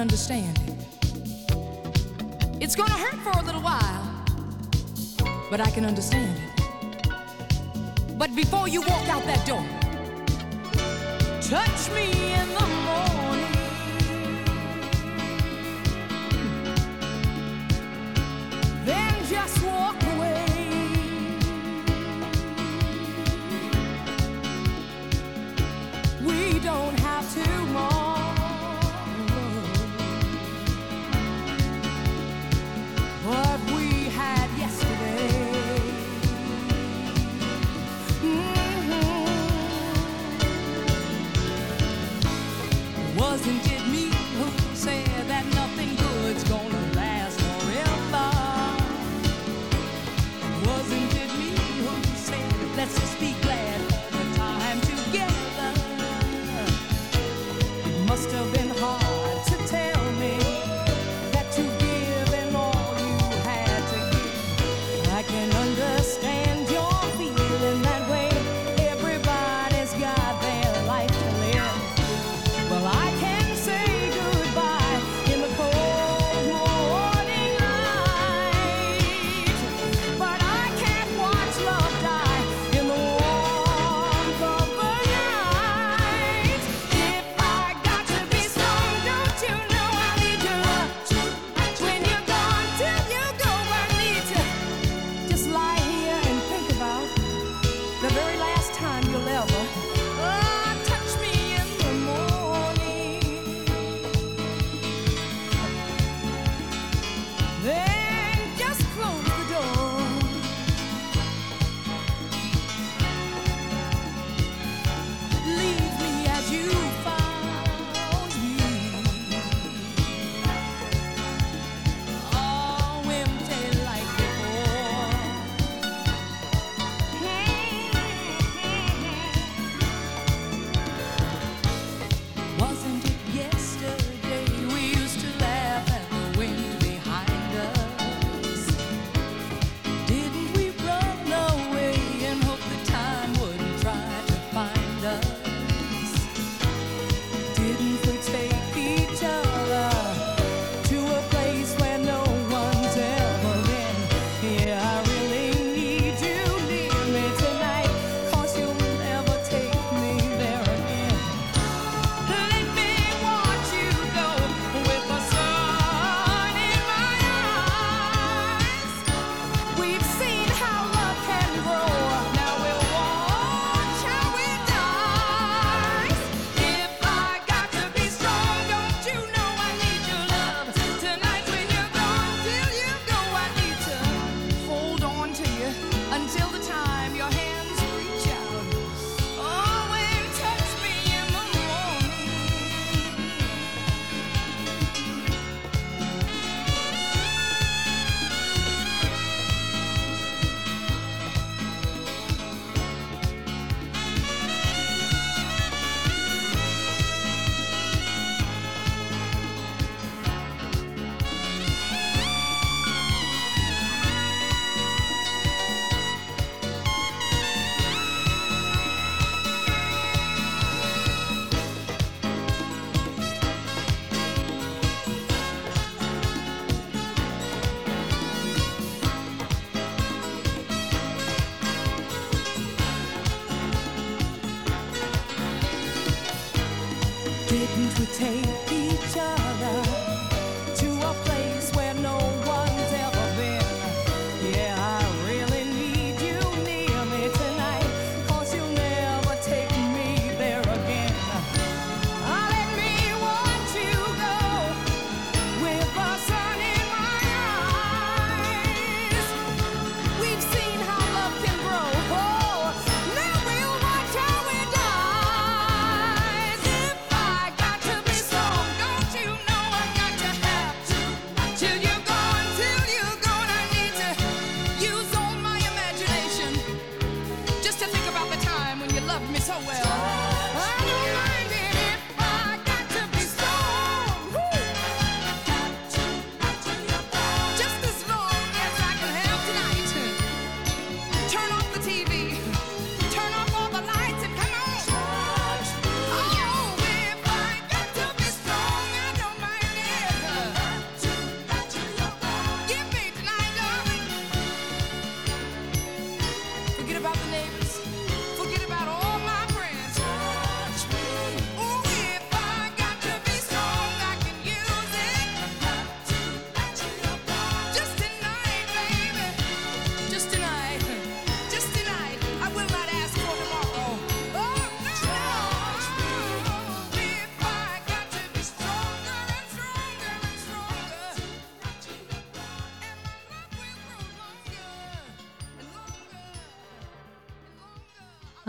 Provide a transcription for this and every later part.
understand it. It's gonna hurt for a little while, but I can understand it. But before you walk out that door, touch me in the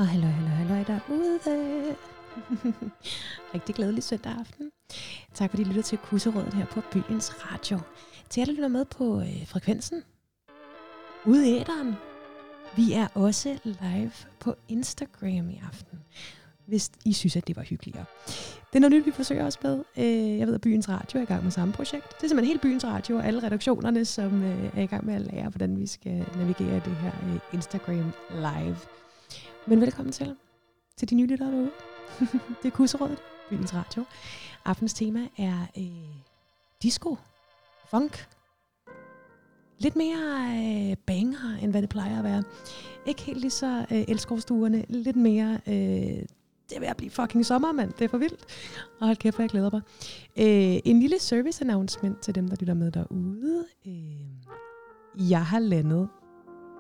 Og hallo, hallo, hallo derude. Rigtig glædelig søndag aften. Tak fordi I lytter til Kusserådet her på Byens Radio. Til alle lytter med på øh, frekvensen. Ude i æderen. Vi er også live på Instagram i aften, hvis I synes, at det var hyggeligere. Det er noget nyt, vi forsøger os med. Øh, Jeg ved, at Byens Radio er i gang med samme projekt. Det er simpelthen hele Byens Radio og alle redaktionerne, som øh, er i gang med at lære, hvordan vi skal navigere det her øh, Instagram live. Men velkommen til, til de nye lyttere derude. det er Kusserådet, Byens Radio. Aftens tema er øh, disco, funk, lidt mere øh, banger, end hvad det plejer at være. Ikke helt lige så øh, elskovstuerne, lidt mere, øh, det er ved at blive fucking sommer, mand. Det er for vildt. Og hold kæft, jeg glæder mig. Øh, en lille service announcement til dem, der lytter med derude. Øh, jeg har landet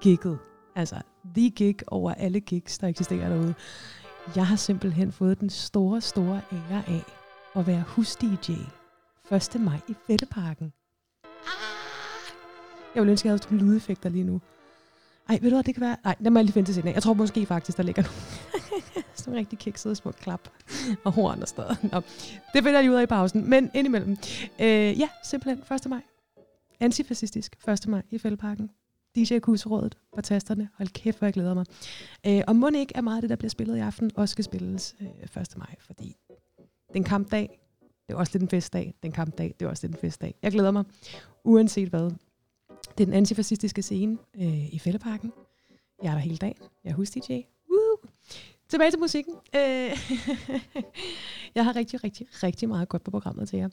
gigget. Altså, the gig over alle gigs, der eksisterer derude. Jeg har simpelthen fået den store, store ære af at være hus-DJ 1. maj i Fælleparken. Ah! Jeg ville ønske, at jeg havde nogle lydeffekter lige nu. Ej, ved du hvad, det kan være... Nej, det må jeg lige finde til senere. Jeg tror måske faktisk, der ligger nogle, sådan rigtig kiksede små klap og horn og steder. Nå, det finder jeg lige ud af i pausen. Men indimellem. Øh, ja, simpelthen 1. maj. Antifascistisk 1. maj i Fælleparken. DJ Kusrådet på tasterne. Hold kæft, hvor jeg glæder mig. Øh, og må ikke er meget af det, der bliver spillet i aften, også skal spilles øh, 1. maj, fordi den kampdag. Det er også lidt en festdag. Den kampdag. Det er også lidt en festdag. Jeg glæder mig, uanset hvad. Det er den antifascistiske scene øh, i Fælleparken. Jeg er der hele dagen. Jeg er hus-DJ. Woo! Tilbage til musikken. Øh, jeg har rigtig, rigtig, rigtig meget godt på programmet til jer.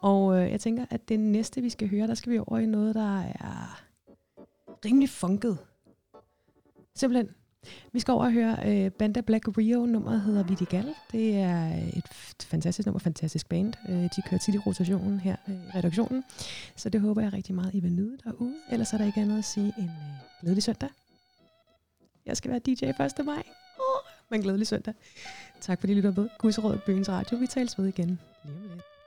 Og øh, jeg tænker, at det næste, vi skal høre, der skal vi over i noget, der er rimelig funket. Simpelthen. Vi skal over og høre øh, Banda Black Rio. Nummeret hedder Vidigal. Det er et fantastisk nummer, fantastisk band. Øh, de kører tit i rotationen her øh, i redaktionen. Så det håber jeg rigtig meget, I vil nyde derude. Ellers er der ikke andet at sige end øh, glædelig søndag. Jeg skal være DJ 1. maj. Oh, men glædelig søndag. Tak fordi I lytter med. Kusserådet Byens Radio. Vi tales ved igen lige om lidt.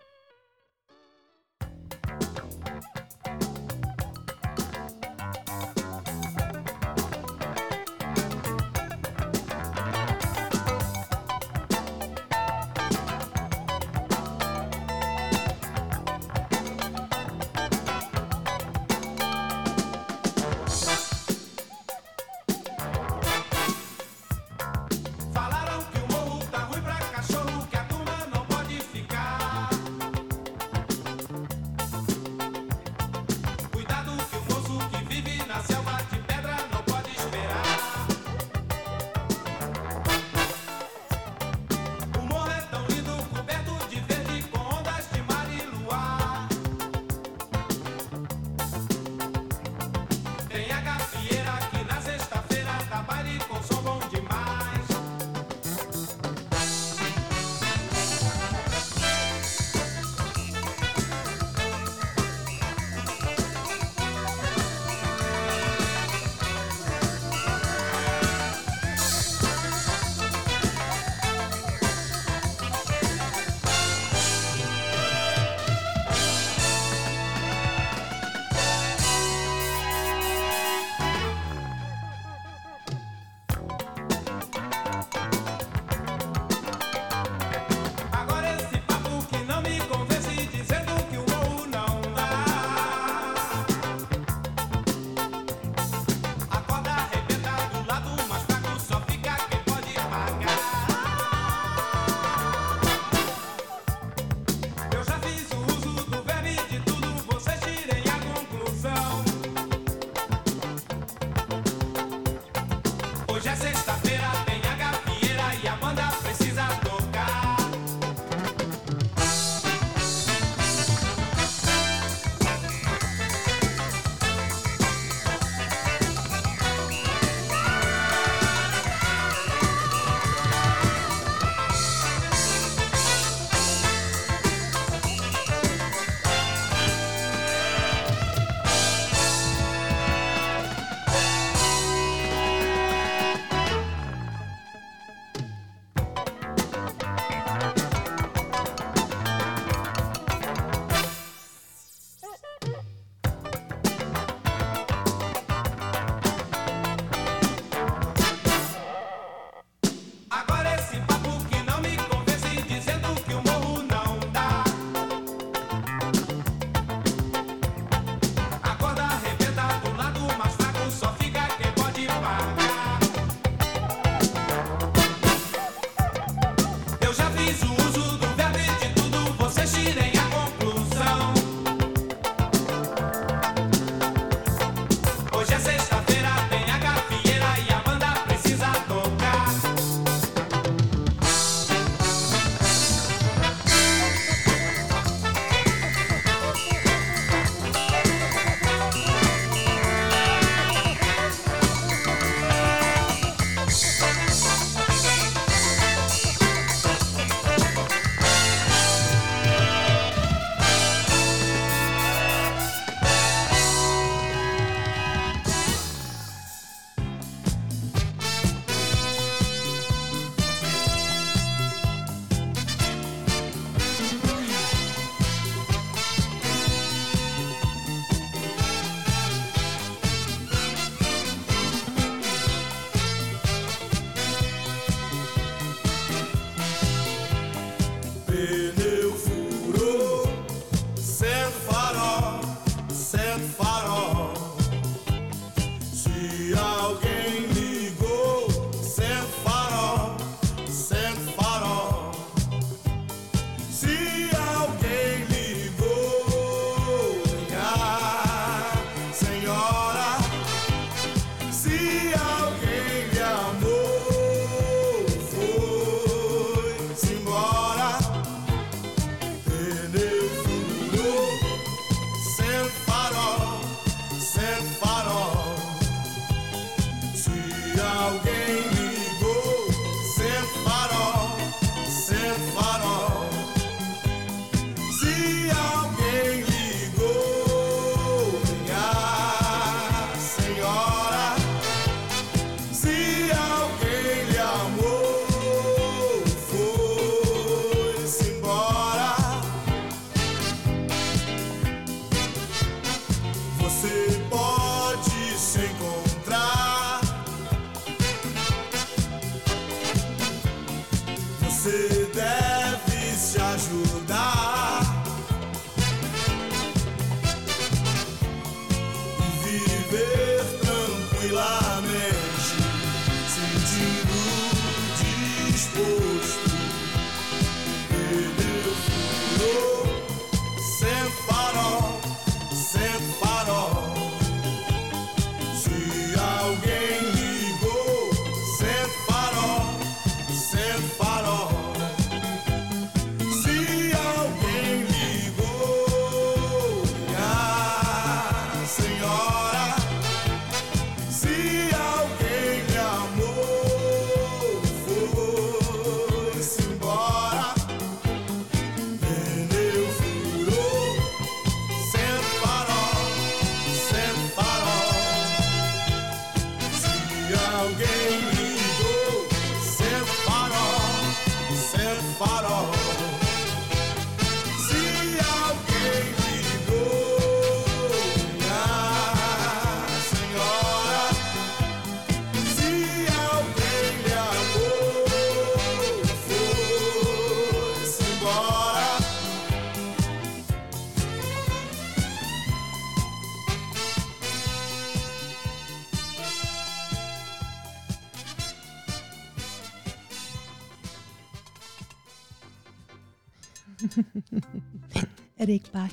this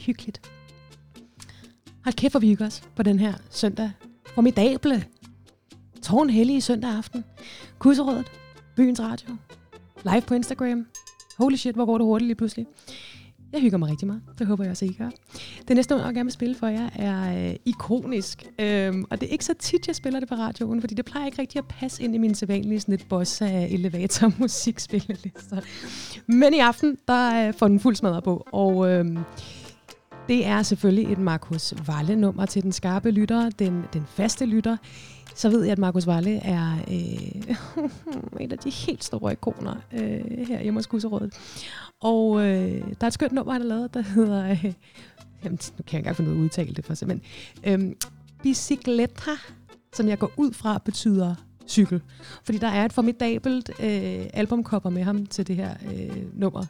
hyggeligt? Hold kæft, hvor vi hygger os på den her søndag. Formidable. Tårnhellige søndag aften. Kusserådet. Byens Radio. Live på Instagram. Holy shit, hvor går det hurtigt lige pludselig. Jeg hygger mig rigtig meget. Det håber jeg også, I gør. Det næste nummer, jeg gerne vil spille for jer, er øh, ikonisk. Øhm, og det er ikke så tit, jeg spiller det på radioen, fordi det plejer ikke rigtig at passe ind i min sædvanlige sådan lidt bossa elevator musikspillelister. Men i aften, der øh, får den fuld smadret på. Og øh, det er selvfølgelig et Markus Valle-nummer til den skarpe lytter, den, den faste lytter. Så ved jeg, at Markus Valle er øh, en af de helt store ikoner øh, her hjemme hos Kusserådet. Og øh, der er et skønt nummer, han har lavet, der hedder... Øh, jamen, nu kan jeg ikke engang finde ud af at udtale det for simpelthen. Øh, Bicicletta, som jeg går ud fra, betyder cykel. Fordi der er et formidabelt øh, albumcover med ham til det her øh, nummer,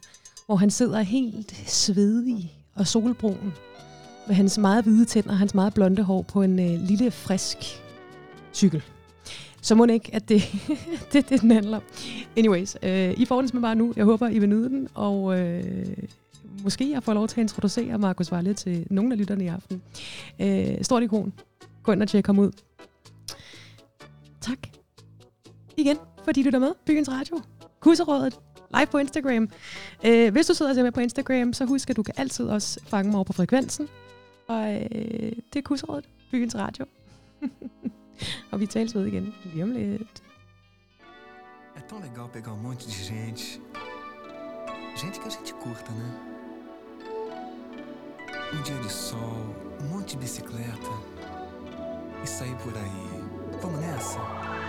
hvor han sidder helt svedig og solbrun med hans meget hvide tænder og hans meget blonde hår på en øh, lille, frisk cykel. Så må det ikke, at det det, er det, den handler om. Anyways, øh, I får den med bare nu. Jeg håber, I vil nyde den, og øh, måske jeg får lov til at introducere Markus Valle til nogle af lytterne i aften. Øh, stort ikon. Gå ind og tjek ham ud. Tak. Igen, fordi du er med. Byens Radio. Kusserådet. Live på Instagram. Øh, hvis du sidder og ser med på Instagram, så husk, at du kan altid også fange mig over på frekvensen. Og øh, det er Kusrådet, Byens Radio. og vi tales ved igen lige om lidt. É tão legal pegar um monte de gente. Gente que a gente curta, né? Um dia de sol, um monte de bicicleta. E sair por aí. Vamos nessa?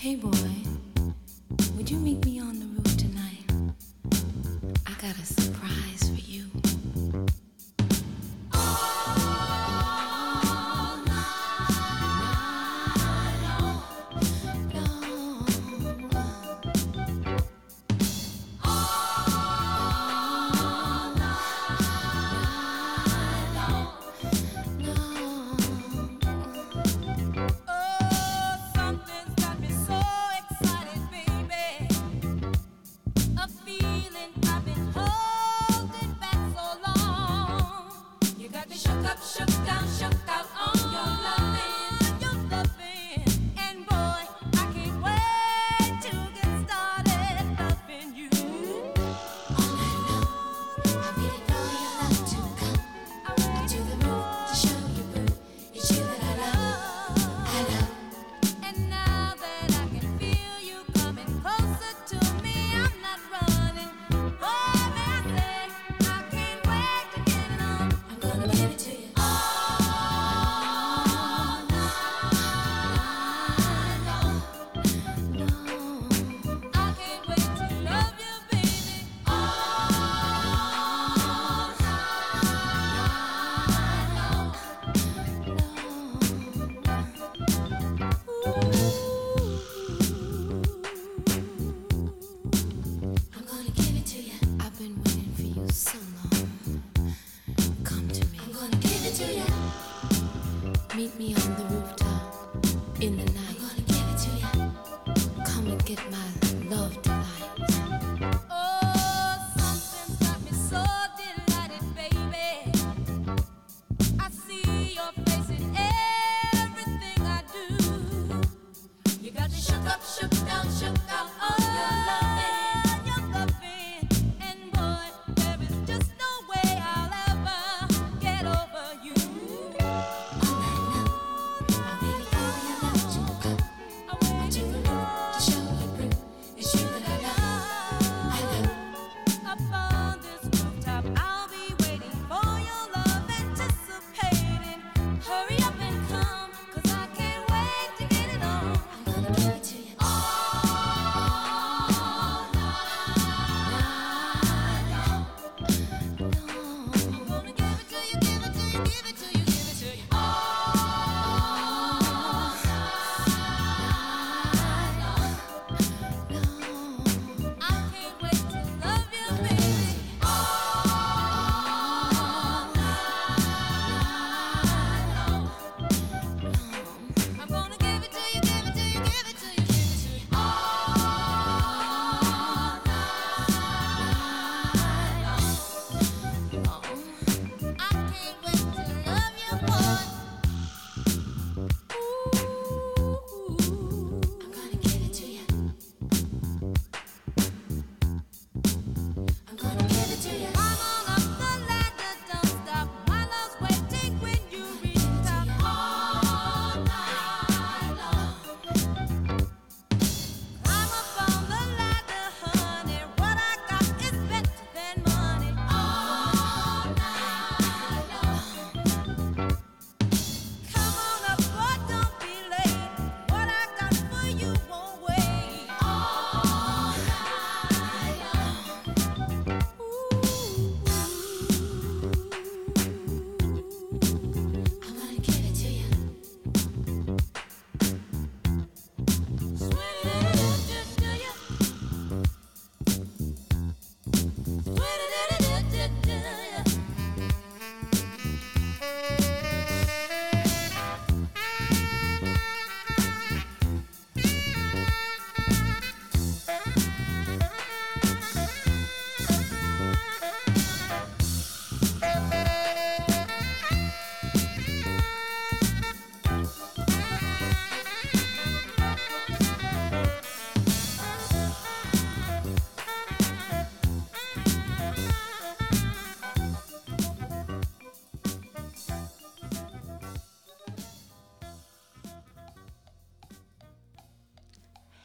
Hey boy, would you meet me?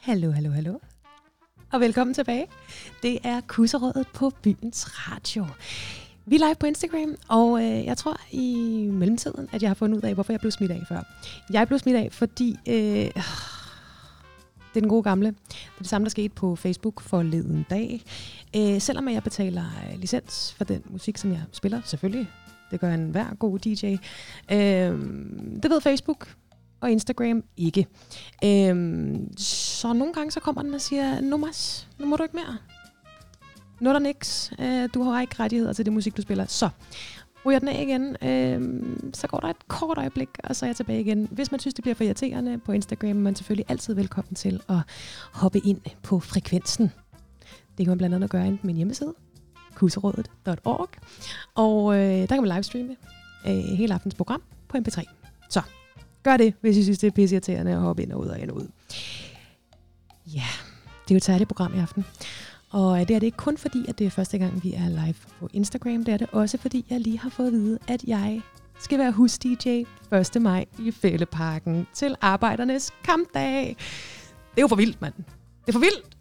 Hallo, hallo, hallo. Og velkommen tilbage. Det er Kusserådet på Byens Radio. Vi er live på Instagram, og øh, jeg tror i mellemtiden, at jeg har fundet ud af, hvorfor jeg blev smidt af før. Jeg blev smidt af, fordi... Øh, det er den gode gamle. Det er det samme, der skete på Facebook forleden dag. Øh, selvom jeg betaler øh, licens for den musik, som jeg spiller, selvfølgelig. Det gør en hver god DJ. Øh, det ved Facebook og Instagram ikke. Øhm, så nogle gange så kommer den og siger, nu, mas, nu må du ikke mere. Nu er der niks. Øh, du har ikke rettigheder til det musik, du spiller. Så ryger den af igen, øh, så går der et kort øjeblik, og så er jeg tilbage igen. Hvis man synes, det bliver for irriterende på Instagram, er man selvfølgelig altid velkommen til at hoppe ind på frekvensen. Det kan man blandt andet gøre inde på min hjemmeside, kuserådet.org, og øh, der kan man livestreame øh, hele aftens program på MP3. Så gør det, hvis I synes, det er pisseirriterende at hoppe ind og ud og ind og ud. Ja, det er jo et særligt program i aften. Og øh, det er det ikke kun fordi, at det er første gang, vi er live på Instagram. Det er det også fordi, jeg lige har fået at vide, at jeg skal være hus-DJ 1. maj i Fælleparken til Arbejdernes Kampdag. Det er jo for vildt, mand. Det er for vildt.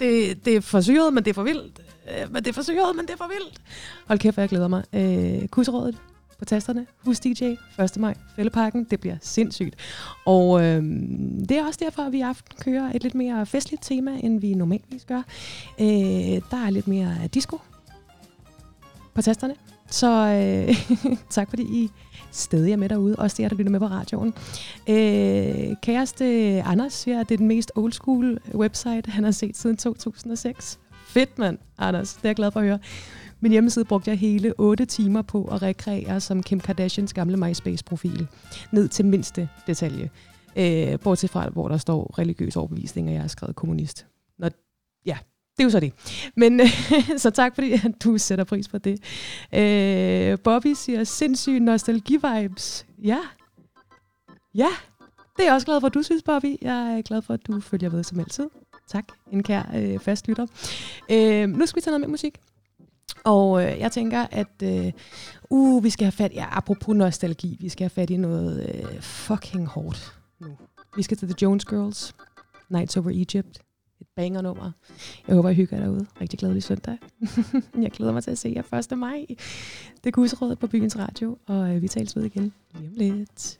Det, det er for syret, men det er for vildt. Øh, men det er for syret, men det er for vildt. Hold kæft, jeg glæder mig. Øh, Kusserådet på tasterne. hos DJ 1. maj. Fælleparken. Det bliver sindssygt. Og øh, det er også derfor, at vi i aften kører et lidt mere festligt tema, end vi normalvis gør. Øh, der er lidt mere disco på tasterne. Så øh, tak fordi I stadig er med derude. Også jer, der lytter med på radioen. Øh, kæreste Anders siger, at det er den mest old school website, han har set siden 2006. Fedt, mand, Anders. Det er jeg glad for at høre. Min hjemmeside brugte jeg hele 8 timer på at rekreere som Kim Kardashians gamle MySpace-profil. Ned til mindste detalje. Øh, bortset fra, hvor der står religiøs overbevisning, og jeg har skrevet kommunist. Nå, ja, det er jo så det. Men så tak fordi at du sætter pris på det. Øh, Bobby siger sindssyge nostalgi-vibes. Ja. Ja. Det er jeg også glad for, at du synes, Bobby. Jeg er glad for, at du følger med som altid. Tak, en kær øh, fast lytter. Øh, nu skal vi tage noget med musik. Og øh, jeg tænker, at øh, uh, vi skal have fat, ja, apropos nostalgi, vi skal have fat i noget øh, fucking hårdt nu. Vi skal til The Jones Girls, Nights Over Egypt, et banger-nummer. Jeg håber, I hygger jer derude. Rigtig glædelig søndag. jeg glæder mig til at se jer 1. maj. Det er Kusserådet på Byens Radio, og øh, vi tales ved igen lige om lidt.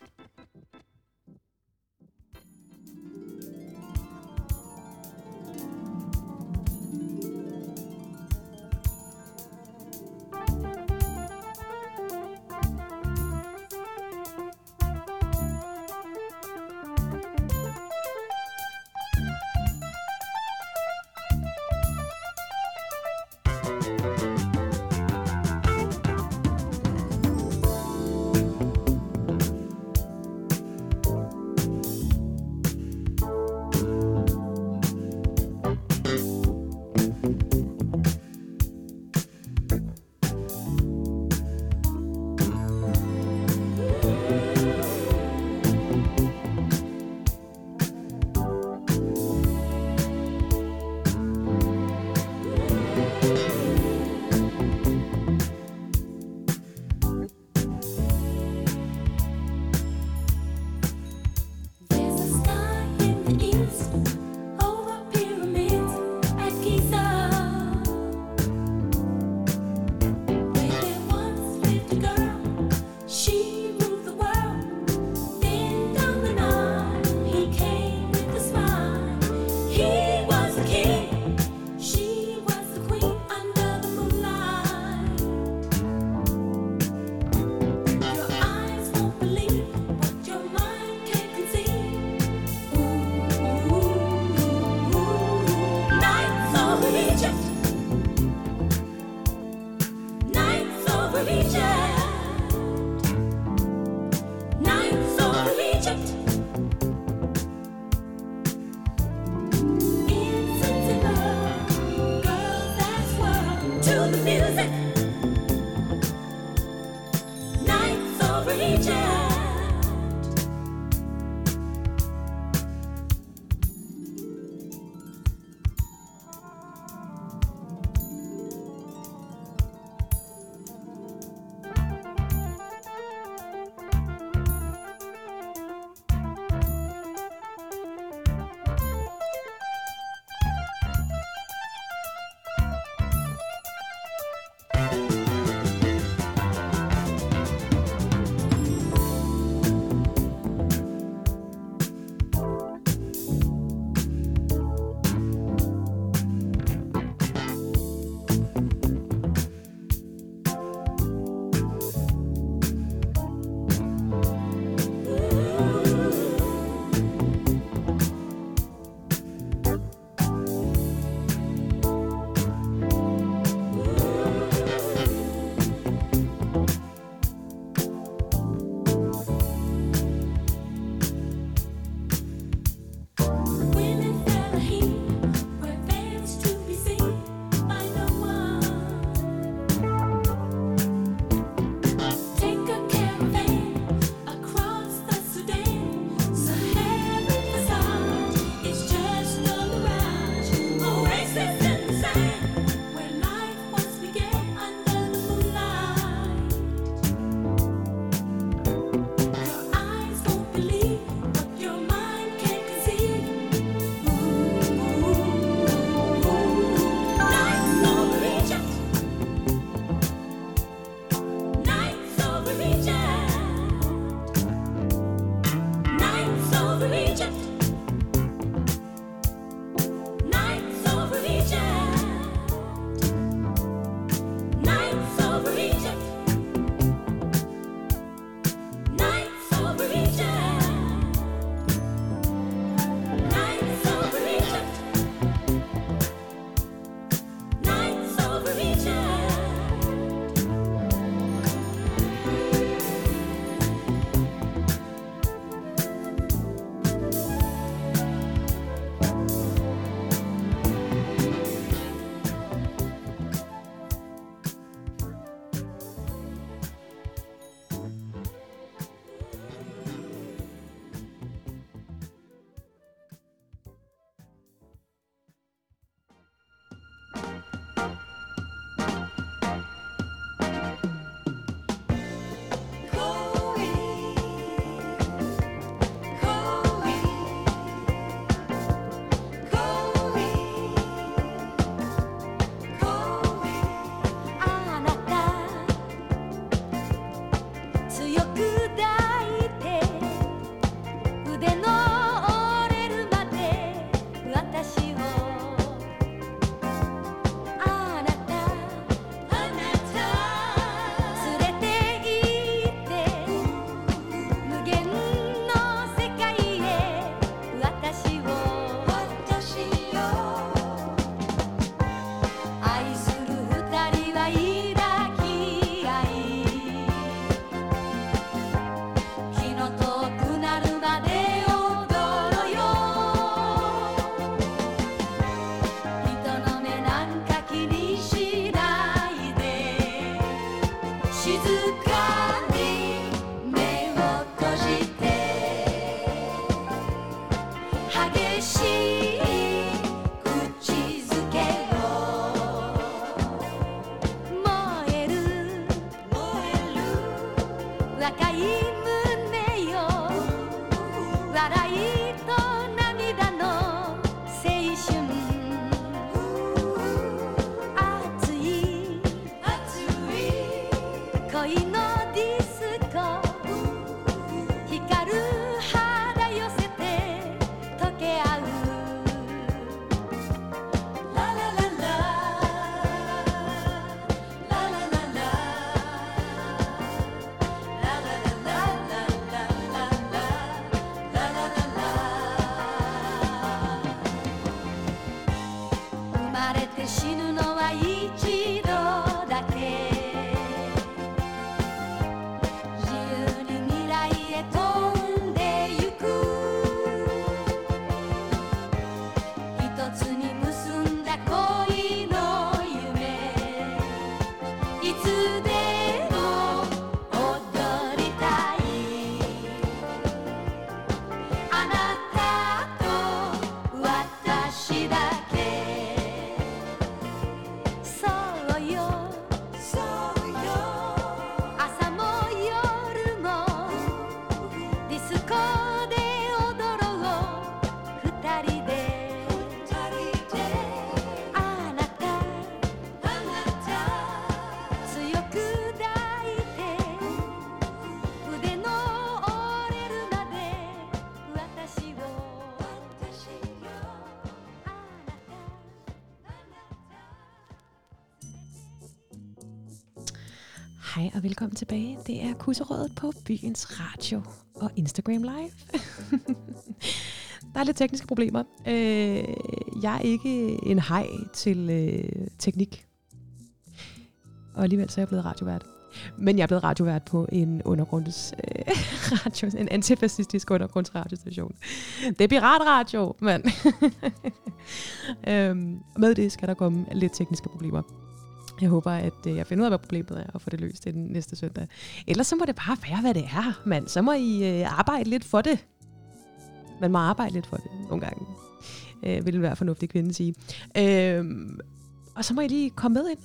Velkommen tilbage. Det er Kusserådet på Byens Radio og Instagram Live. Der er lidt tekniske problemer. Øh, jeg er ikke en hej til øh, teknik. Og alligevel så er jeg blevet radiovært. Men jeg er blevet radiovært på en undergrunds øh, radio, en antifascistisk undergrundsradiostation. Det er piratradio, mand. øhm, med det skal der komme lidt tekniske problemer. Jeg håber, at øh, jeg finder ud af, hvad problemet er, og får det løst inden næste søndag. Ellers så må det bare være, hvad det er, mand. Så må I øh, arbejde lidt for det. Man må arbejde lidt for det nogle gange. Øh, vil enhver fornuftig kvinde sige. Øh, og så må I lige komme med ind.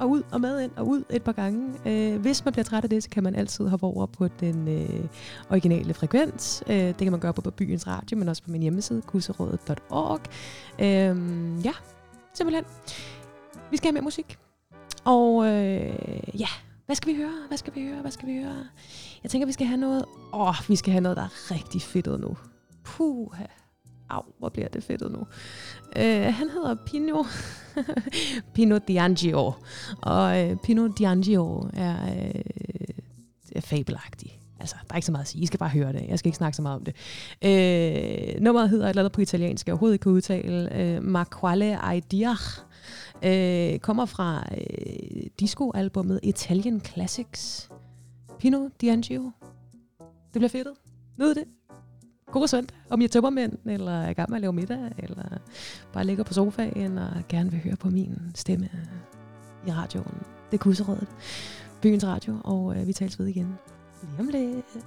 Og ud og med ind og ud et par gange. Øh, hvis man bliver træt af det, så kan man altid hoppe over på den øh, originale frekvens. Øh, det kan man gøre på byens radio, men også på min hjemmeside, kusserådet.org. Øh, ja, simpelthen. Vi skal have mere musik. Og øh, ja, hvad skal vi høre? Hvad skal vi høre? Hvad skal vi høre? Jeg tænker, vi skal have noget... Åh, vi skal have noget, der er rigtig fedtet nu. Puh, Au, hvor bliver det fedtet nu. Øh, han hedder Pino, Pino D'Angio. Og øh, Pino D'Angio er, øh, er fabelagtig. Altså, der er ikke så meget at sige. I skal bare høre det. Jeg skal ikke snakke så meget om det. Øh, nummeret hedder et eller andet på italiensk, jeg overhovedet ikke kan udtale. Øh, Ma quale idea. Øh, kommer fra øh, disco-albummet Italian Classics. Pino D'Angio. Det bliver fedtet. Nyd det. God søndag. Om jeg tømmer mænd, eller er i gang med at lave middag, eller bare ligger på sofaen og gerne vil høre på min stemme i radioen. Det er Kusserådet. Byens Radio, og øh, vi tales ved igen lige om lidt.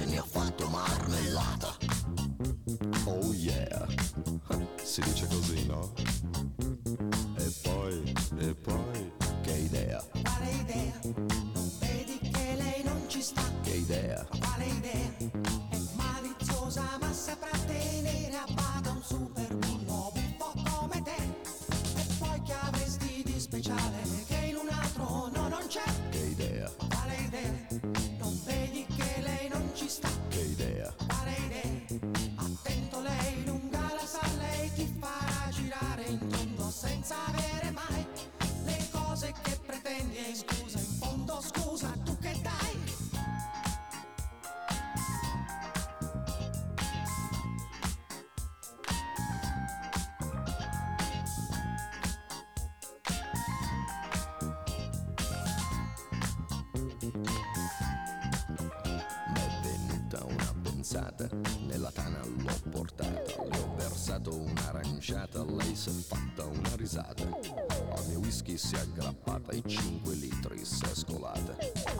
nella tana l'ho portata, le ho versato un'aranciata, lei si è fatta una risata. Al mio whisky si è aggrappata e 5 litri si è scolata.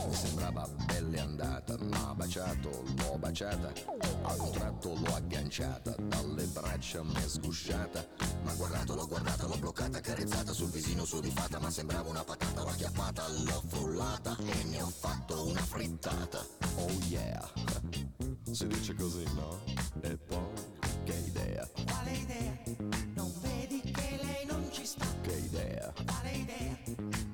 Mi sembrava belle andata, ma baciato, l'ho baciata. A un tratto l'ho agganciata, dalle braccia mi è sgusciata m'ha guardato, l'ho guardata, l'ho bloccata, carezzata sul visino sudifata, ma sembrava una patata, l'ho chiappata, l'ho frullata e ne ho fatto una frittata. Oh yeah! Si dice così, no? E poi che idea? Quale idea? Non vedi che lei non ci sta? Che idea? Quale idea?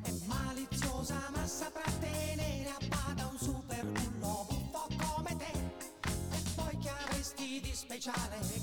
È maliziosa ma saprà tenere a bada un super bullo buffo come te. E poi che avresti di speciale?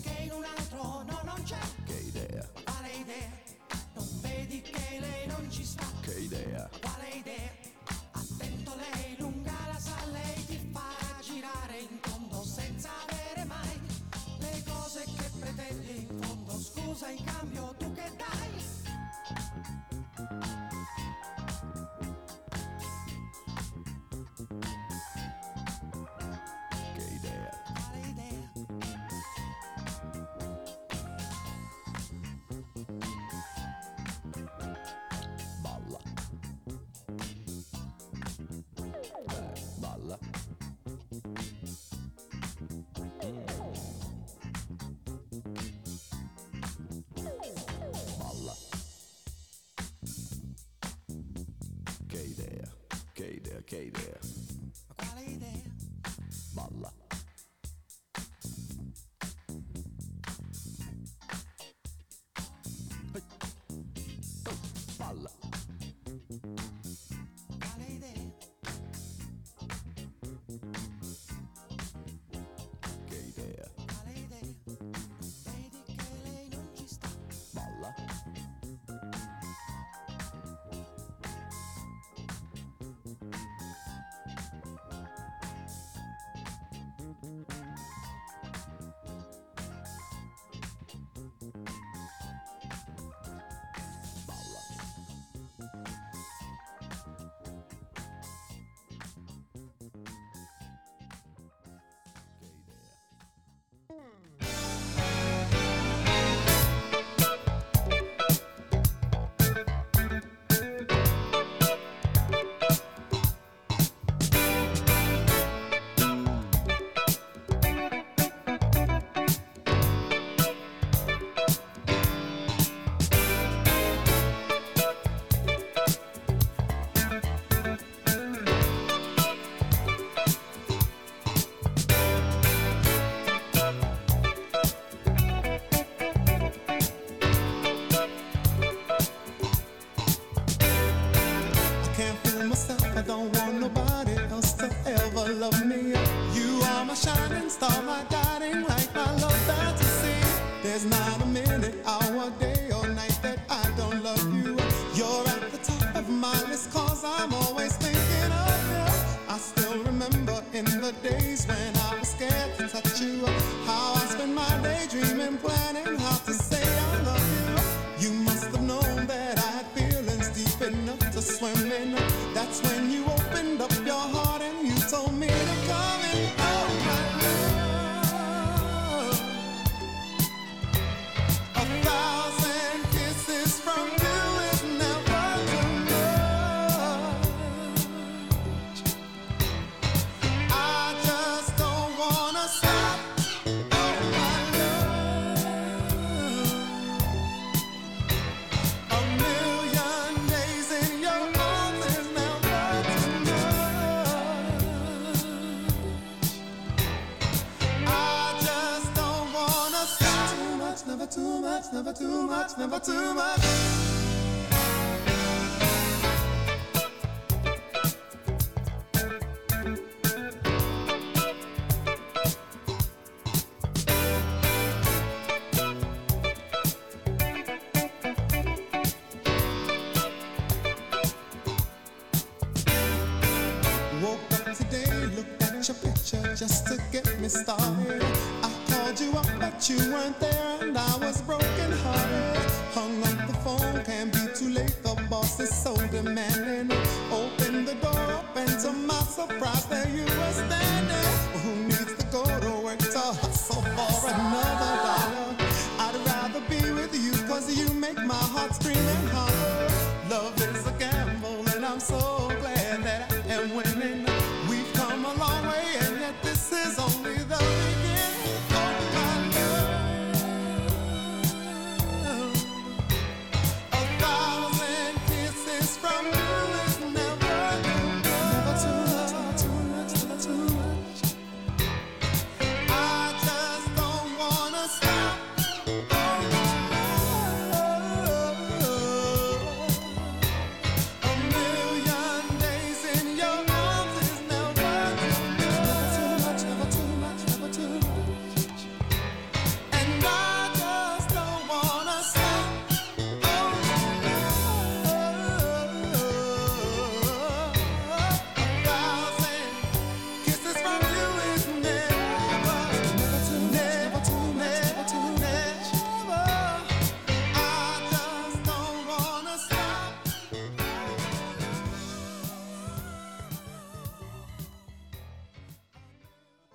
K there.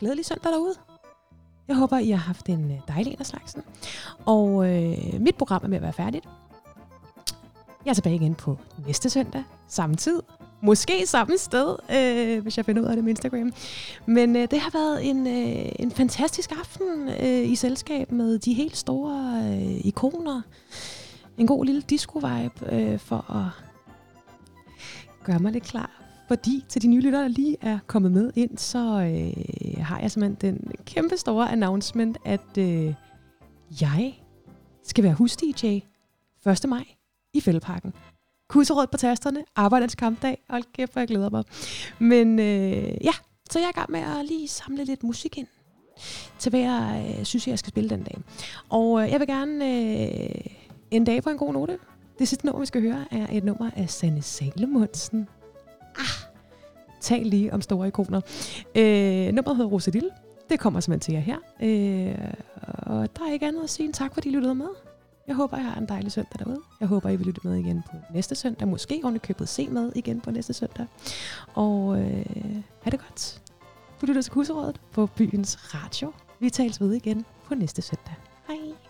Glædelig søndag derude. Jeg håber, I har haft en øh, dejlig en af slagsen. Og øh, mit program er med at være færdigt. Jeg er tilbage igen på næste søndag, samme tid. Måske samme sted, øh, hvis jeg finder ud af det med Instagram. Men øh, det har været en, øh, en fantastisk aften øh, i selskab med de helt store øh, ikoner. En god lille disco-vibe øh, for at gøre mig lidt klar. Fordi til de nye lyttere, der lige er kommet med ind, så øh, har jeg simpelthen den kæmpe store announcement, at øh, jeg skal være hus-DJ 1. maj i Fældeparken. Kusserød på tasterne, arbejdernes kampdag. Hold kæft, jeg glæder mig. Men øh, ja, så jeg er i gang med at lige samle lidt musik ind til hvad jeg øh, synes, jeg skal spille den dag. Og øh, jeg vil gerne øh, en dag på en god note. Det sidste nummer, vi skal høre, er et nummer af Sanne Salomonsen. Tal lige om store ikoner. Øh, nummeret hedder Rosadille. Det kommer simpelthen til jer her. Øh, og der er ikke andet at sige end tak, fordi I lyttede med. Jeg håber, I har en dejlig søndag derude. Jeg håber, I vil lytte med igen på næste søndag. Måske oven købet se med igen på næste søndag. Og øh, ha' det godt. Du lytter til Kusserådet på byens radio. Vi tales ved igen på næste søndag. Hej.